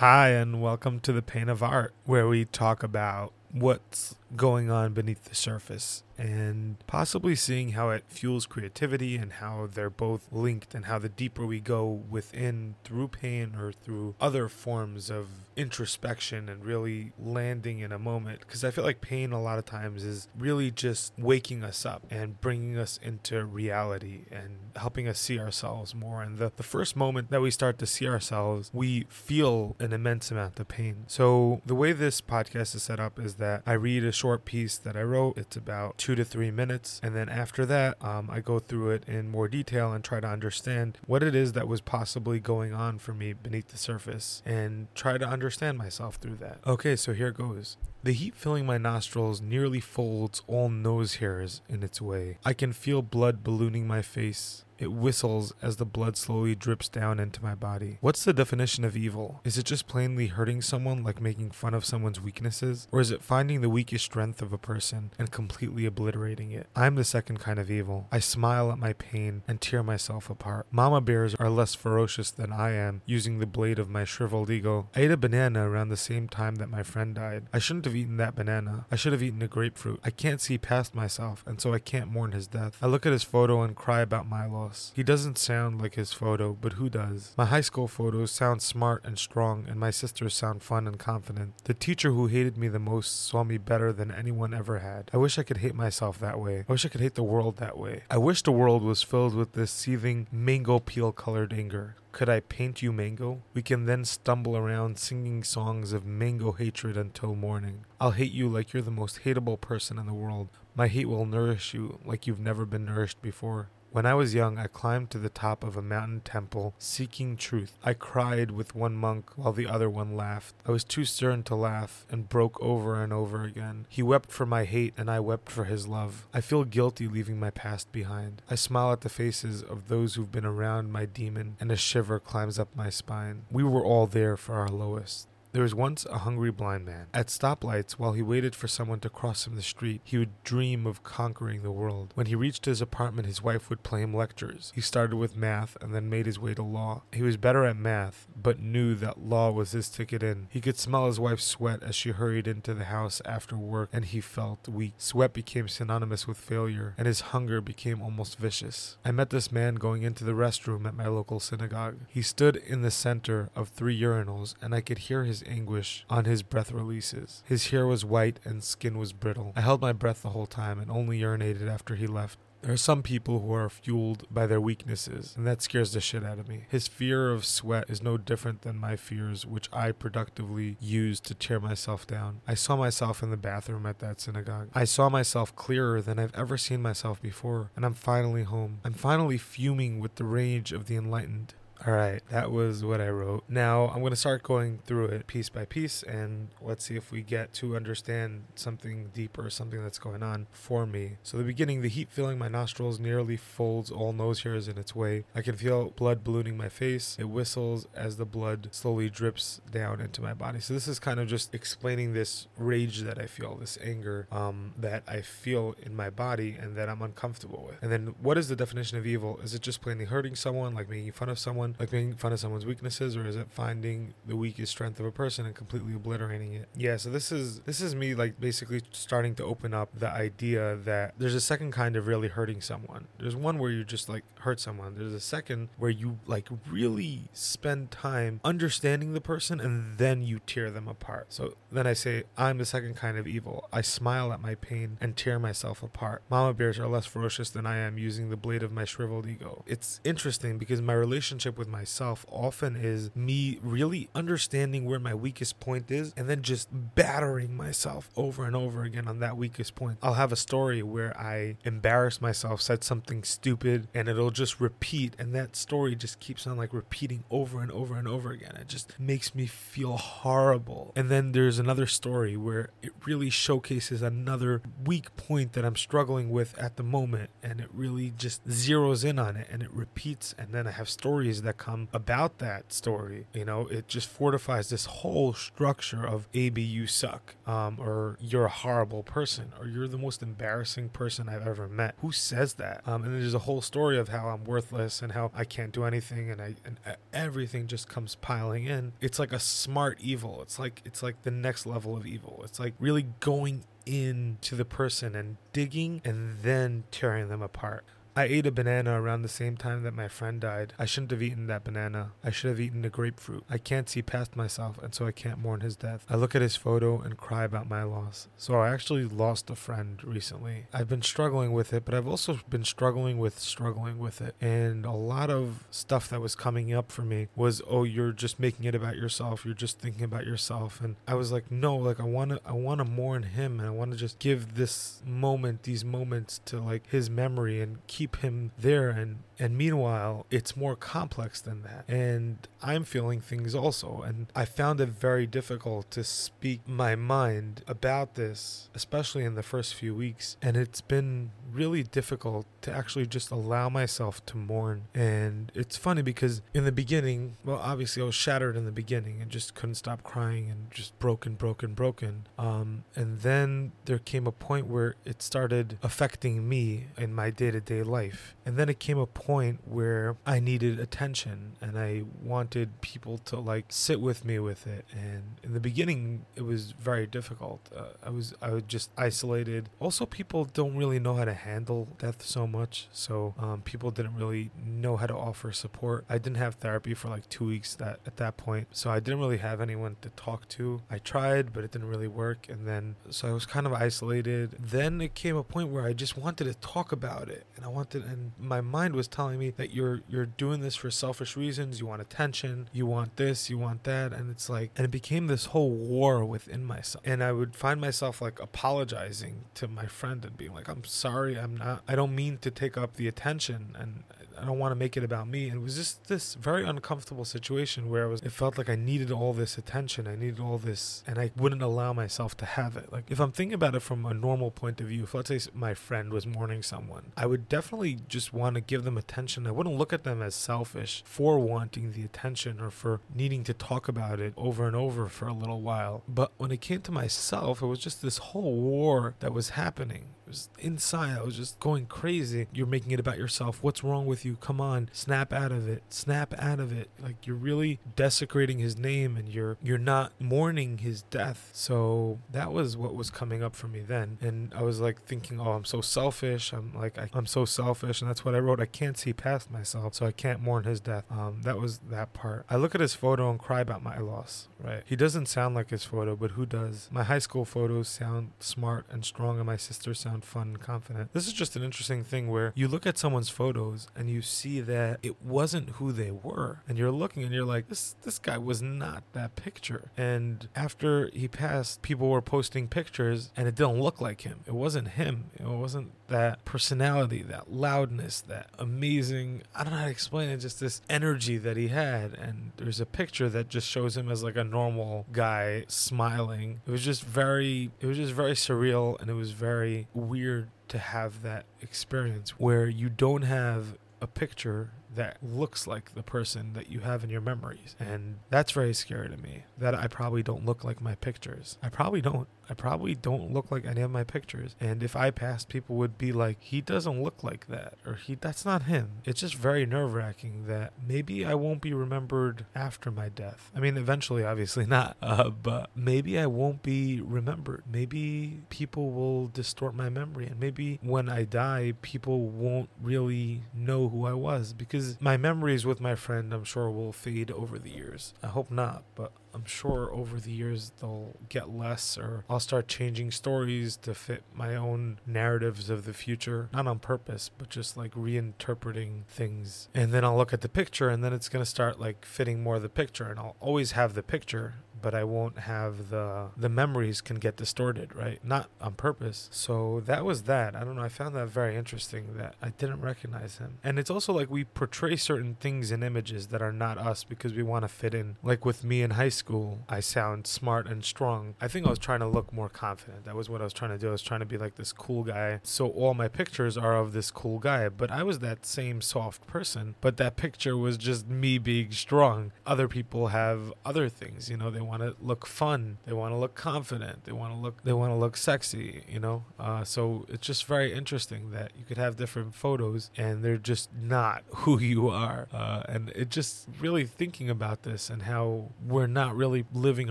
Hi, and welcome to the Pain of Art, where we talk about what's going on beneath the surface and possibly seeing how it fuels creativity and how they're both linked and how the deeper we go within through pain or through other forms of introspection and really landing in a moment. Because I feel like pain a lot of times is really just waking us up and bringing us into reality and helping us see ourselves more. And the, the first moment that we start to see ourselves we feel an immense amount of pain. So the way this podcast is set up is that I read a short piece that I wrote it's about two to three minutes. And then after that, um, I go through it in more detail and try to understand what it is that was possibly going on for me beneath the surface and try to understand myself through that. Okay, so here goes. The heat filling my nostrils nearly folds all nose hairs in its way. I can feel blood ballooning my face. It whistles as the blood slowly drips down into my body. What's the definition of evil? Is it just plainly hurting someone, like making fun of someone's weaknesses? Or is it finding the weakest strength of a person and completely obliterating it? I'm the second kind of evil. I smile at my pain and tear myself apart. Mama bears are less ferocious than I am, using the blade of my shriveled ego. I ate a banana around the same time that my friend died. I shouldn't have eaten that banana. I should have eaten a grapefruit. I can't see past myself, and so I can't mourn his death. I look at his photo and cry about my loss. He doesn't sound like his photo, but who does? My high school photos sound smart and strong, and my sisters sound fun and confident. The teacher who hated me the most saw me better than anyone ever had. I wish I could hate myself that way. I wish I could hate the world that way. I wish the world was filled with this seething mango peel colored anger. Could I paint you mango? We can then stumble around singing songs of mango hatred until morning. I'll hate you like you're the most hateable person in the world. My hate will nourish you like you've never been nourished before. When I was young, I climbed to the top of a mountain temple seeking truth. I cried with one monk while the other one laughed. I was too stern to laugh and broke over and over again. He wept for my hate and I wept for his love. I feel guilty leaving my past behind. I smile at the faces of those who've been around my demon and a shiver climbs up my spine. We were all there for our lowest. There was once a hungry blind man. At stoplights, while he waited for someone to cross him the street, he would dream of conquering the world. When he reached his apartment, his wife would play him lectures. He started with math and then made his way to law. He was better at math, but knew that law was his ticket in. He could smell his wife's sweat as she hurried into the house after work, and he felt weak. Sweat became synonymous with failure, and his hunger became almost vicious. I met this man going into the restroom at my local synagogue. He stood in the center of three urinals, and I could hear his anguish on his breath releases. His hair was white and skin was brittle. I held my breath the whole time and only urinated after he left. There are some people who are fueled by their weaknesses, and that scares the shit out of me. His fear of sweat is no different than my fears, which I productively use to tear myself down. I saw myself in the bathroom at that synagogue. I saw myself clearer than I've ever seen myself before, and I'm finally home. I'm finally fuming with the rage of the enlightened. All right, that was what I wrote. Now I'm going to start going through it piece by piece and let's see if we get to understand something deeper, something that's going on for me. So, the beginning, the heat filling my nostrils nearly folds all nose hairs in its way. I can feel blood ballooning my face. It whistles as the blood slowly drips down into my body. So, this is kind of just explaining this rage that I feel, this anger um, that I feel in my body and that I'm uncomfortable with. And then, what is the definition of evil? Is it just plainly hurting someone, like making fun of someone? Someone, like making fun of someone's weaknesses, or is it finding the weakest strength of a person and completely obliterating it? Yeah, so this is this is me like basically starting to open up the idea that there's a second kind of really hurting someone. There's one where you just like hurt someone. There's a second where you like really spend time understanding the person and then you tear them apart. So then I say, I'm the second kind of evil. I smile at my pain and tear myself apart. Mama bears are less ferocious than I am using the blade of my shriveled ego. It's interesting because my relationship with myself often is me really understanding where my weakest point is and then just battering myself over and over again on that weakest point. I'll have a story where I embarrassed myself, said something stupid, and it'll just repeat. And that story just keeps on like repeating over and over and over again. It just makes me feel horrible. And then there's another story where it really showcases another weak point that I'm struggling with at the moment. And it really just zeroes in on it and it repeats. And then I have stories that that come about that story, you know, it just fortifies this whole structure of AB, you suck, um, or you're a horrible person, or you're the most embarrassing person I've ever met. Who says that? Um, and there's a whole story of how I'm worthless and how I can't do anything, and I and everything just comes piling in. It's like a smart evil. It's like it's like the next level of evil. It's like really going into the person and digging and then tearing them apart. I ate a banana around the same time that my friend died. I shouldn't have eaten that banana. I should have eaten the grapefruit. I can't see past myself, and so I can't mourn his death. I look at his photo and cry about my loss. So I actually lost a friend recently. I've been struggling with it, but I've also been struggling with struggling with it. And a lot of stuff that was coming up for me was, oh, you're just making it about yourself. You're just thinking about yourself. And I was like, no, like I want to, I want to mourn him, and I want to just give this moment, these moments to like his memory and keep keep him there and and meanwhile it's more complex than that. And i'm feeling things also. And i found it very difficult to speak my mind about this especially in the first few weeks. And it's been really difficult to actually just allow myself to mourn. And it's funny because in the beginning well obviously i was shattered in the beginning and just couldn't stop crying and just broken broken broken. Um, and then there came a point where it started affecting me in my day-to-day life. And then it came a point where I needed attention and I wanted people to like sit with me with it. And in the beginning, it was very difficult. Uh, I was I was just isolated. Also, people don't really know how to handle death so much, so um, people didn't really know how to offer support. I didn't have therapy for like two weeks that at that point, so I didn't really have anyone to talk to. I tried, but it didn't really work. And then so I was kind of isolated. Then it came a point where I just wanted to talk about it, and I wanted, and my mind was telling me that you're you're doing this for selfish reasons. You want attention. You want this. You want that. And it's like, and it became this whole war within myself. And I would find myself like apologizing to my friend and being like, "I'm sorry. I'm not. I don't mean to take up the attention." And I don't want to make it about me. And it was just this very uncomfortable situation where it was it felt like I needed all this attention. I needed all this and I wouldn't allow myself to have it. Like if I'm thinking about it from a normal point of view, if let's say my friend was mourning someone, I would definitely just want to give them attention. I wouldn't look at them as selfish for wanting the attention or for needing to talk about it over and over for a little while. But when it came to myself, it was just this whole war that was happening was inside. I was just going crazy. You're making it about yourself. What's wrong with you? Come on, snap out of it. Snap out of it. Like you're really desecrating his name and you're you're not mourning his death. So that was what was coming up for me then. And I was like thinking, "Oh, I'm so selfish. I'm like I, am so selfish." And that's what I wrote. I can't see past myself, so I can't mourn his death. Um that was that part. I look at his photo and cry about my loss, right? He doesn't sound like his photo, but who does? My high school photos sound smart and strong and my sisters sound fun and confident. This is just an interesting thing where you look at someone's photos and you see that it wasn't who they were. And you're looking and you're like, this this guy was not that picture. And after he passed, people were posting pictures and it didn't look like him. It wasn't him. It wasn't that personality, that loudness, that amazing I don't know how to explain it, just this energy that he had. And there's a picture that just shows him as like a normal guy smiling. It was just very it was just very surreal and it was very weird to have that experience where you don't have a picture that looks like the person that you have in your memories. And that's very scary to me that I probably don't look like my pictures. I probably don't. I probably don't look like any of my pictures. And if I passed, people would be like, he doesn't look like that, or he that's not him. It's just very nerve wracking that maybe I won't be remembered after my death. I mean, eventually, obviously not, uh, but maybe I won't be remembered. Maybe people will distort my memory, and maybe when I die, people won't really know who I was because my memories with my friend, I'm sure, will fade over the years. I hope not, but I'm sure over the years they'll get less, or I'll start changing stories to fit my own narratives of the future. Not on purpose, but just like reinterpreting things. And then I'll look at the picture, and then it's going to start like fitting more of the picture, and I'll always have the picture but I won't have the the memories can get distorted, right? Not on purpose. So that was that. I don't know. I found that very interesting that I didn't recognize him. And it's also like we portray certain things in images that are not us because we want to fit in. Like with me in high school, I sound smart and strong. I think I was trying to look more confident. That was what I was trying to do. I was trying to be like this cool guy. So all my pictures are of this cool guy, but I was that same soft person, but that picture was just me being strong. Other people have other things, you know, they want to look fun, they want to look confident, they want to look they want to look sexy, you know. Uh, so it's just very interesting that you could have different photos and they're just not who you are. Uh, and it just really thinking about this and how we're not really living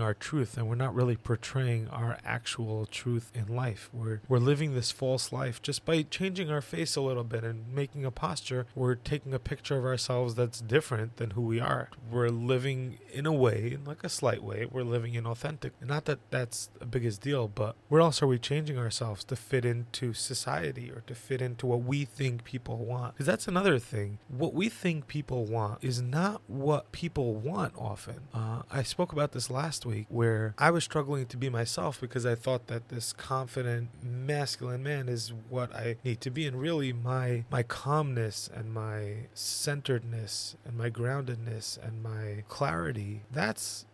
our truth and we're not really portraying our actual truth in life. We're we're living this false life just by changing our face a little bit and making a posture. We're taking a picture of ourselves that's different than who we are. We're living in a way, in like a slight way, we're living in authentic. Not that that's the biggest deal, but where else are we changing ourselves to fit into society or to fit into what we think people want? Because that's another thing. What we think people want is not what people want often. Uh, I spoke about this last week where I was struggling to be myself because I thought that this confident masculine man is what I need to be and really my my calmness and my centeredness and my groundedness and my clarity that's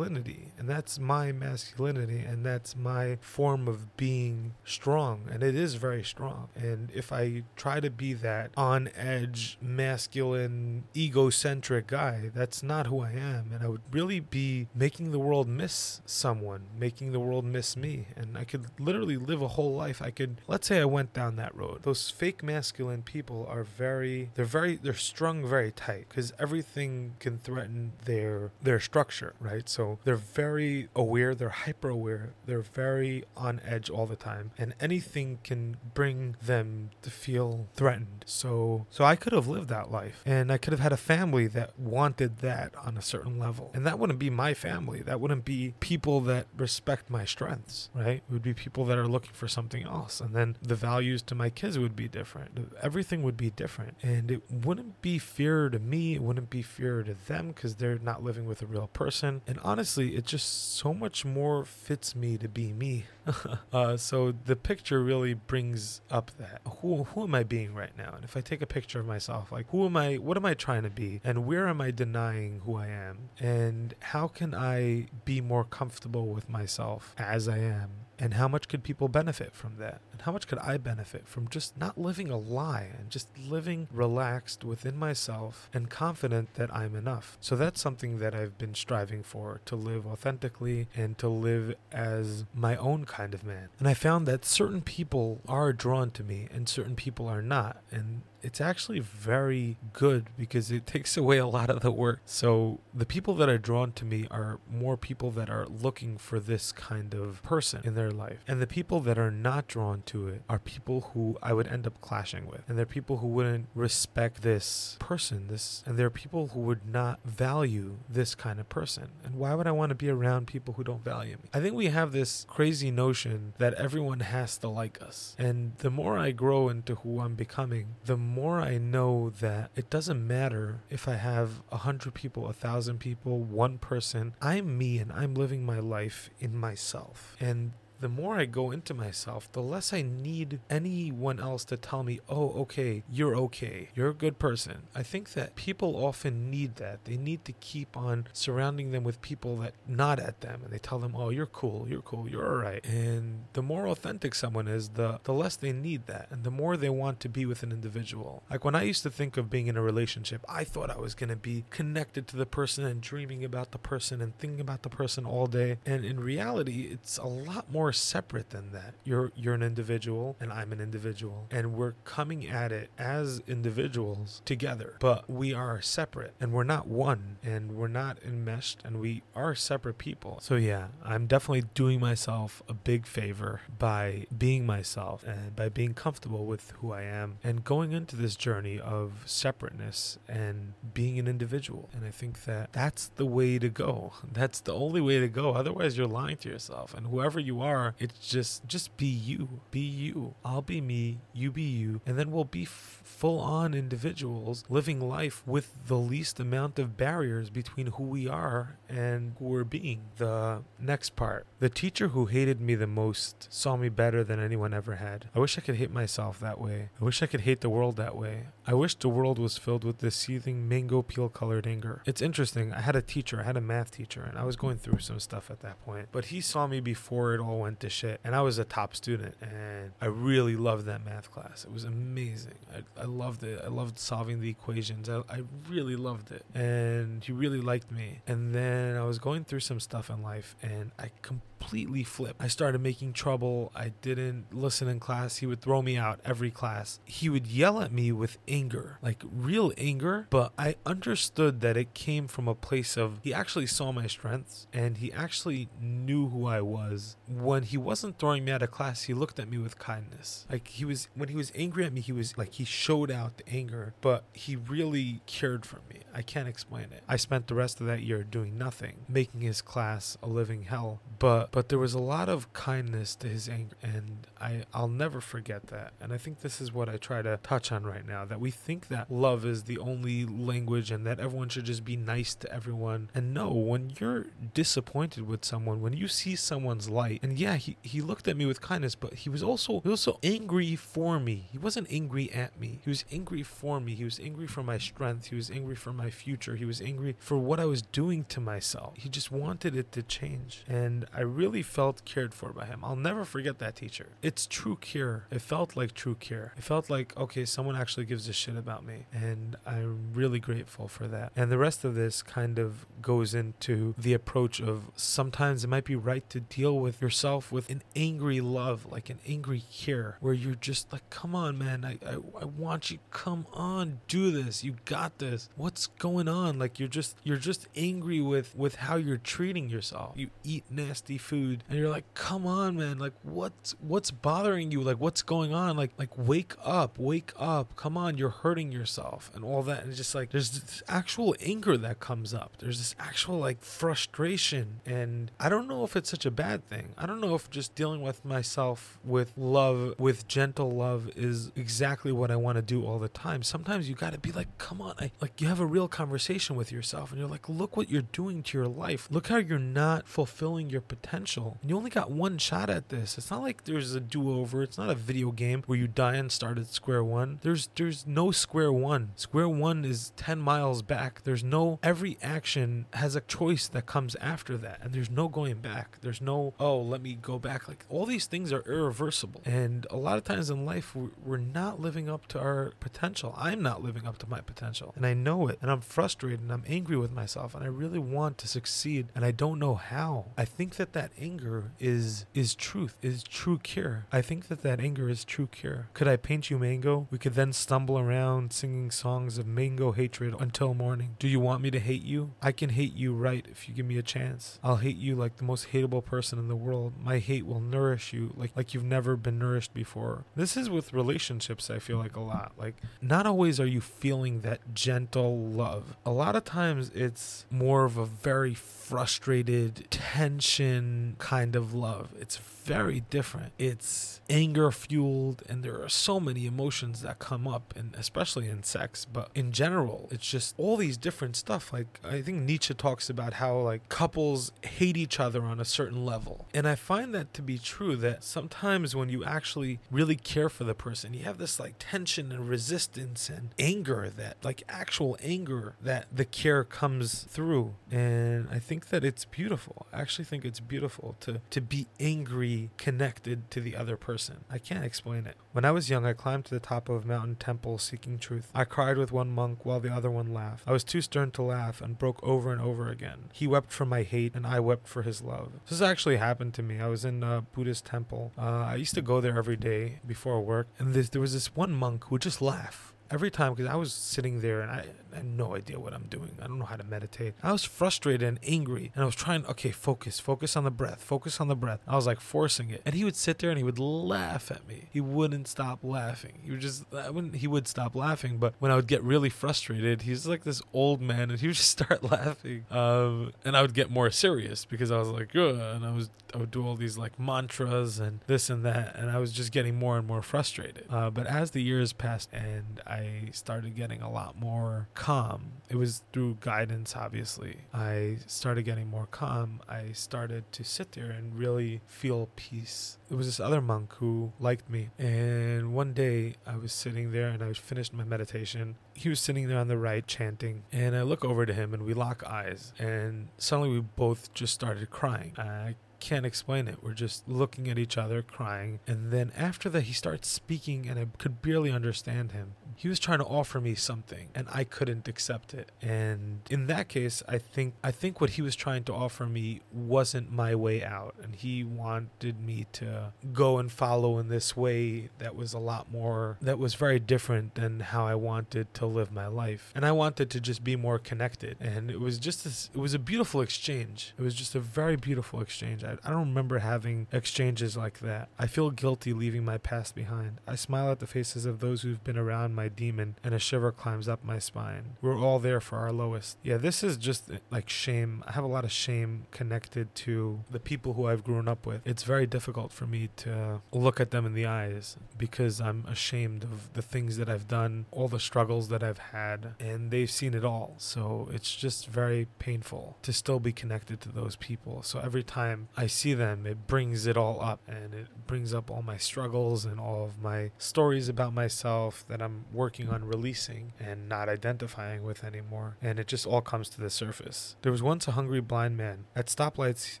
masculinity and that's my masculinity and that's my form of being strong and it is very strong. And if I try to be that on edge masculine egocentric guy that's not who I am and I would really be making the world miss someone making the world miss me and I could literally live a whole life. I could let's say I went down that road. Those fake masculine people are very they're very they're strung very tight because everything can threaten their their structure right? So they're very aware they're hyper aware they're very on edge all the time and anything can bring them to feel threatened. So so I could have lived that life and I could have had a family that wanted that on a certain level. And that wouldn't be my family. That wouldn't be people that respect my strengths right? It would be people that are looking for something else. And then the values to my kids would be different. Everything would be different. And it wouldn't be fear to me. It wouldn't be fear to them because they're not living with a real person. And honestly it just so much more fits me to be me. Uh, so the picture really brings up that. Who, who am i being right now? And if i take a picture of myself like who am i what am i trying to be? And where am i denying who i am? And how can i be more comfortable with myself as i am and how much could people benefit from that? And how much could i benefit from just not living a lie and just living relaxed within myself and confident that i'm enough? So that's something that i've been striving for to live authentically and to live as my own kind of man. And i found that certain people are drawn to me and certain people are not. And it's actually very good because it takes away a lot of the work. So the people that are drawn to me are more people that are looking for this kind of person in their life. And the people that are not drawn to it are people who I would end up clashing with. And they're people who wouldn't respect this person, this and they're people who would not value this kind of person. And why would I want to be around people who don't value me? I think we have this crazy notion that everyone has to like us. And the more I grow into who I'm becoming, the more I know that it doesn't matter if I have a hundred people, a thousand people, one person. I'm me and I'm living my life in myself. And the more I go into myself, the less I need anyone else to tell me, oh, okay, you're okay. You're a good person. I think that people often need that. They need to keep on surrounding them with people that nod at them and they tell them, oh, you're cool, you're cool, you're all right. And the more authentic someone is, the, the less they need that and the more they want to be with an individual. Like when I used to think of being in a relationship, I thought I was going to be connected to the person and dreaming about the person and thinking about the person all day. And in reality, it's a lot more more separate than that. You're you're an individual and I'm an individual and we're coming at it as individuals together. But we are separate and we're not one and we're not enmeshed and we are separate people. So yeah, I'm definitely doing myself a big favor by being myself and by being comfortable with who I am and going into this journey of separateness and being an individual. And I think that that's the way to go. That's the only way to go. Otherwise, you're lying to yourself. And whoever you are, It's just just be you. Be you. I'll be me, you be you, and then we'll be f- full on individuals living life with the least amount of barriers between who we are and who we're being. The next part. The teacher who hated me the most saw me better than anyone ever had. I wish I could hate myself that way. I wish I could hate the world that way. I wish the world was filled with this seething mango peel colored anger. It's interesting. I had a teacher, I had a math teacher, and I was going through some stuff at that point. But he saw me before it all went to shit. And I was a top student, and I really loved that math class. It was amazing. I, I loved it. I loved solving the equations. I, I really loved it. And he really liked me. And then I was going through some stuff in life, and I completely flipped. I started making trouble. I didn't listen in class. He would throw me out every class. He would yell at me with anger, like real anger. But I understood that it came from a place of he actually saw my strengths and he actually knew who I was. When he wasn't throwing me out of class, he looked at me with kindness. Like he was, when he was angry at me, he was like, he showed out the anger, but he really cared for me. I can't explain it. I spent the rest of that year doing nothing, making his class a living hell. But but there was a lot of kindness to his anger, and I I'll never forget that. And I think this is what I try to touch on right now. That we think that love is the only language, and that everyone should just be nice to everyone. And no, when you're disappointed with someone, when you see someone's light, and yeah, he he looked at me with kindness, but he was also he was also angry for me. He wasn't angry at me. He was angry for me. He was angry for my strength. He was angry for my future. He was angry for what I was doing to myself. He just wanted it to change. And I really felt cared for by him. I'll never forget that teacher. It's true care. It felt like true care. It felt like, okay, someone actually gives a shit about me. And I'm really grateful for that. And the rest of this kind of goes into the approach of sometimes it might be right to deal with yourself with an angry love, like an angry care, where you're just like, come on, man, I, I, I want you, come on, do this. You got this. What's going on? Like you're just you're just angry with with how you're treating yourself. You eat nasty food and you're like, "Come on, man. Like what's what's bothering you? Like what's going on? Like like wake up. Wake up. Come on, you're hurting yourself." And all that and it's just like there's this actual anger that comes up. There's this actual like frustration and I don't know if it's such a bad thing. I don't know if just dealing with myself with love, with gentle love is exactly what I want to do all the time. Sometimes you got to be like, "Come on. I like you have a real conversation with yourself and you're like, look what you're doing to your life. Look how you're not fulfilling your potential. And you only got one shot at this. It's not like there's a do-over. It's not a video game where you die and start at square one. There's there's no square one. Square one is 10 miles back. There's no every action has a choice that comes after that. And there's no going back. There's no, oh, let me go back. Like all these things are irreversible. And a lot of times in life we're not living up to our potential. I'm not living up to my potential. And I know it and I'm frustrated and I'm angry with myself and I really want to succeed and I don't know how. I think that that anger is is truth, is true cure. I think that that anger is true cure. Could I paint you mango? We could then stumble around singing songs of mango hatred until morning. Do you want me to hate you? I can hate you right if you give me a chance. I'll hate you like the most hateable person in the world. My hate will nourish you like like you've never been nourished before. This is with relationships I feel like a lot. Like not always are you feeling that gentle love. A lot of times it's more of a very frustrated, tension kind of love. It's very different. It's anger fueled, and there are so many emotions that come up, and especially in sex. But in general, it's just all these different stuff. Like I think Nietzsche talks about how like couples hate each other on a certain level, and I find that to be true. That sometimes when you actually really care for the person, you have this like tension and resistance and anger that like actual anger that the care comes through, and I think that it's beautiful. I actually think it's beautiful to to be angry connected to the other person. I can't explain it. When I was young, I climbed to the top of a mountain temple seeking truth. I cried with one monk while the other one laughed. I was too stern to laugh and broke over and over again. He wept for my hate, and I wept for his love. This actually happened to me. I was in a Buddhist temple. Uh, I used to go there every day before work, and this, there was this one monk who would just laugh every time because I was sitting there and I, I had no idea what I'm doing. I don't know how to meditate. I was frustrated and angry, and I was trying. Okay, focus, focus on the breath, focus on the breath. I was like forcing it, and he would sit there and he would laugh at me. He wouldn't stop laughing. He would just, I wouldn't. He would stop laughing, but when I would get really frustrated, he's like this old man, and he would just start laughing. Um, and I would get more serious because I was like, Ugh, and I was, I would do all these like mantras and this and that, and I was just getting more and more frustrated. Uh, but as the years passed and I started getting a lot more calm, it was through guidance, obviously. I started getting more calm. I started to sit there and really feel peace. There was this other monk who liked me, and one day I was sitting there and I finished my meditation. He was sitting there on the right chanting, and I look over to him and we lock eyes, and suddenly we both just started crying. I can't explain it. We're just looking at each other, crying. And then after that, he starts speaking, and I could barely understand him. He was trying to offer me something, and I couldn't accept it. And in that case, I think I think what he was trying to offer me wasn't my way out, and he wanted me to go and follow in this way that was a lot more that was very different than how I wanted to live my life. And I wanted to just be more connected. And it was just this, it was a beautiful exchange. It was just a very beautiful exchange. I, I don't remember having exchanges like that. I feel guilty leaving my past behind. I smile at the faces of those who've been around my demon, and a shiver climbs up my spine. We're all there for our lowest. Yeah, this is just like shame. I have a lot of shame connected to the people who I've grown up with. It's very difficult for me to look at them in the eyes because I'm ashamed of the things that I've done, all the struggles that I've had, and they've seen it all. So it's just very painful to still be connected to those people. So every time I see them, it brings it all up and it brings up all my struggles and all of my stories about myself that I'm working on releasing and not identifying with anymore. And it just all comes to the surface. There was once a hungry blind man. At stoplights,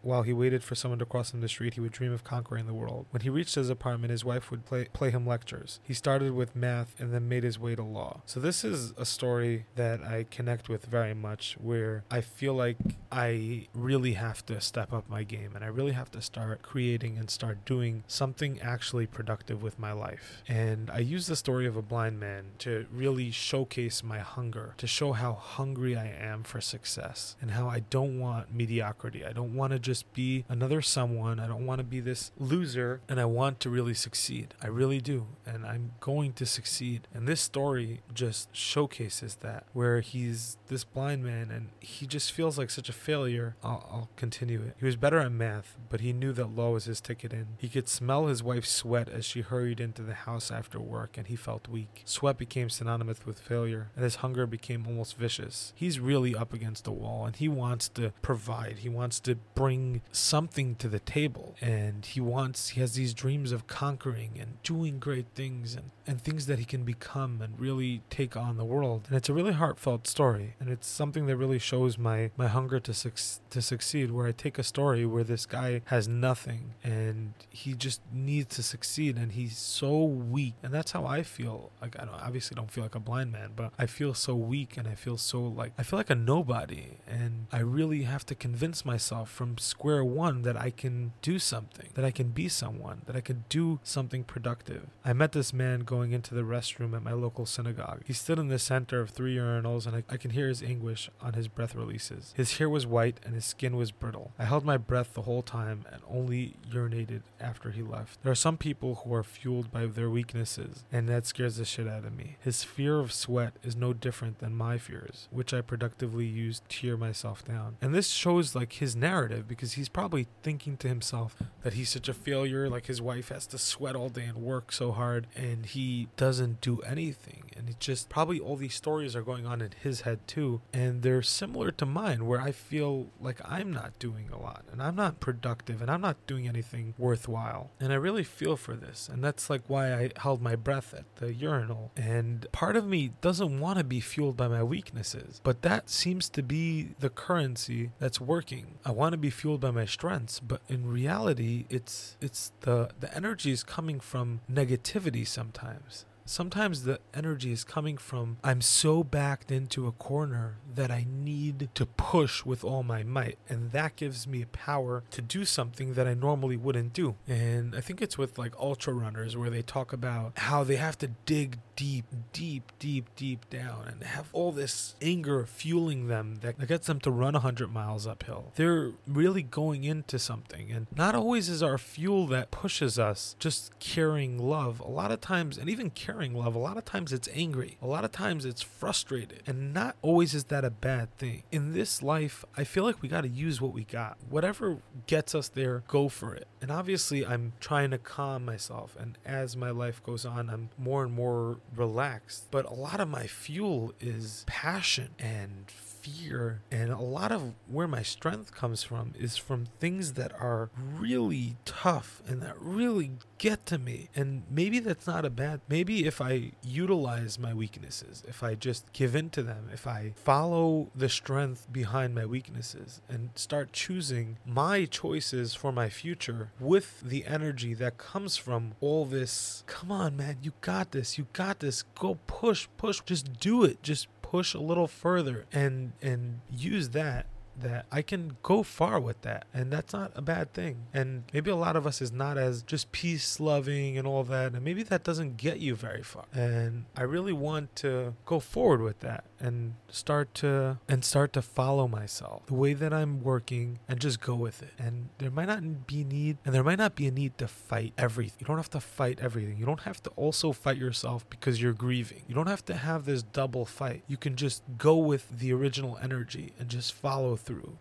while he waited for someone to cross him the street, he would dream of conquering the world. When he reached his apartment, his wife would play, play him lectures. He started with math and then made his way to law. So this is a story that I connect with very much where I feel like I really have to step up my game and I really have to start creating and start doing something actually productive with my life. And I use the story of a blind man to really showcase my hunger, to show how hungry I am for success and how I don't want mediocrity. I don't want to just be another someone. I don't want to be this loser and I want to really succeed. I really do. And I'm going to succeed. And this story just showcases that where he's this blind man and he just feels like such a failure. I'll, I'll continue it. He was better at math, but he knew that law was his ticket in. He could smell his wife's sweat as she hurried into the house after work, and he felt weak. Sweat became synonymous with failure, and his hunger became almost vicious. He's really up against the wall, and he wants to provide. He wants to bring something to the table, and he wants, he has these dreams of conquering and doing great things and, and things that he can become and really take on the world. And it's a really heartfelt story, and it's something that really shows my, my hunger to, suc- to succeed, where I take a story where this guy has nothing and he just needs to succeed and he's so weak. And that's how i feel. Like i don't, obviously don't feel like a blind man but i feel so weak and i feel so like i feel like a nobody. And i really have to convince myself from square one that i can do something that i can be someone that i can do something productive. I met this man going into the restroom at my local synagogue he stood in the center of three urinals and I, I can hear his anguish on his breath releases his hair was white and his skin was brittle i held my breath the whole time and only urinated after he left. There are some people who are fueled by their weaknesses, and that scares the shit out of me. His fear of sweat is no different than my fears, which I productively use to tear myself down. And this shows like his narrative because he's probably thinking to himself that he's such a failure, like his wife has to sweat all day and work so hard, and he doesn't do anything. And it just probably all these stories are going on in his head too, and they're similar to mine, where I feel like I'm not doing a lot and I'm not productive and I'm not doing anything worthwhile. And I really feel for this. And that's like why I held my breath at the urinal. And part of me doesn't want to be fueled by my weaknesses, but that seems to be the currency that's working. I want to be fueled by my strengths, but in reality, it's it's the the energy is coming from negativity sometimes times sometimes the energy is coming from I'm so backed into a corner that I need to push with all my might. And that gives me power to do something that I normally wouldn't do. And I think it's with like ultra runners where they talk about how they have to dig deep, deep, deep, deep down and have all this anger fueling them that gets them to run 100 miles uphill. They're really going into something. And not always is our fuel that pushes us just carrying love. A lot of times, and even carrying love, a lot of times it's angry. A lot of times it's frustrated. And not always is that a bad thing. In this life, I feel like we got to use what we got. Whatever gets us there, go for it. And obviously, I'm trying to calm myself. And as my life goes on, I'm more and more relaxed. But a lot of my fuel is passion and fear. And a lot of where my strength comes from is from things that are really tough and that really get to me. And maybe that's not a bad. Maybe if I utilize my weaknesses, if I just give in to them, if I follow the strength behind my weaknesses and start choosing my choices for my future with the energy that comes from all this, come on, man, you got this. You got this. Go push, push. Just do it. Just push a little further and and use that that I can go far with that. And that's not a bad thing. And maybe a lot of us is not as just peace loving and all that. And maybe that doesn't get you very far. And I really want to go forward with that and start to and start to follow myself the way that I'm working and just go with it. And there might not be need and there might not be a need to fight everything. You don't have to fight everything. You don't have to also fight yourself because you're grieving. You don't have to have this double fight. You can just go with the original energy and just follow through.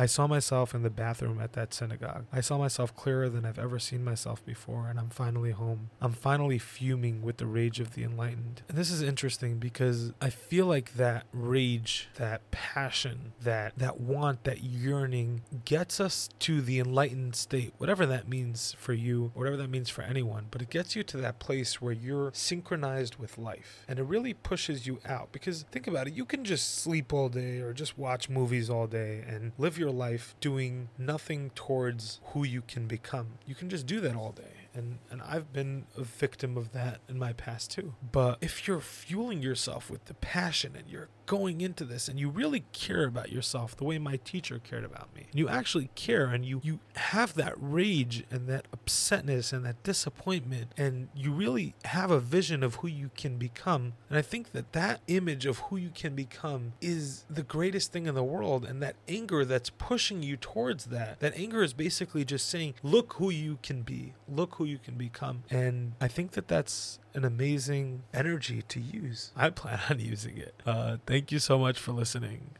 I saw myself in the bathroom at that synagogue. I saw myself clearer than I've ever seen myself before, and I'm finally home. I'm finally fuming with the rage of the enlightened. And this is interesting because I feel like that rage, that passion, that that want, that yearning gets us to the enlightened state, whatever that means for you, whatever that means for anyone, but it gets you to that place where you're synchronized with life. And it really pushes you out because think about it, you can just sleep all day or just watch movies all day and live your life doing nothing towards who you can become. You can just do that all day. And and I've been a victim of that in my past too. But if you're fueling yourself with the passion and you're going into this and you really care about yourself the way my teacher cared about me. And you actually care and you you have that rage and that upsetness and that disappointment and you really have a vision of who you can become. And I think that that image of who you can become is the greatest thing in the world and that anger that's pushing you towards that. That anger is basically just saying, "Look who you can be. Look who you can become." And I think that that's an amazing energy to use. I plan on using it. Uh, thank you so much for listening.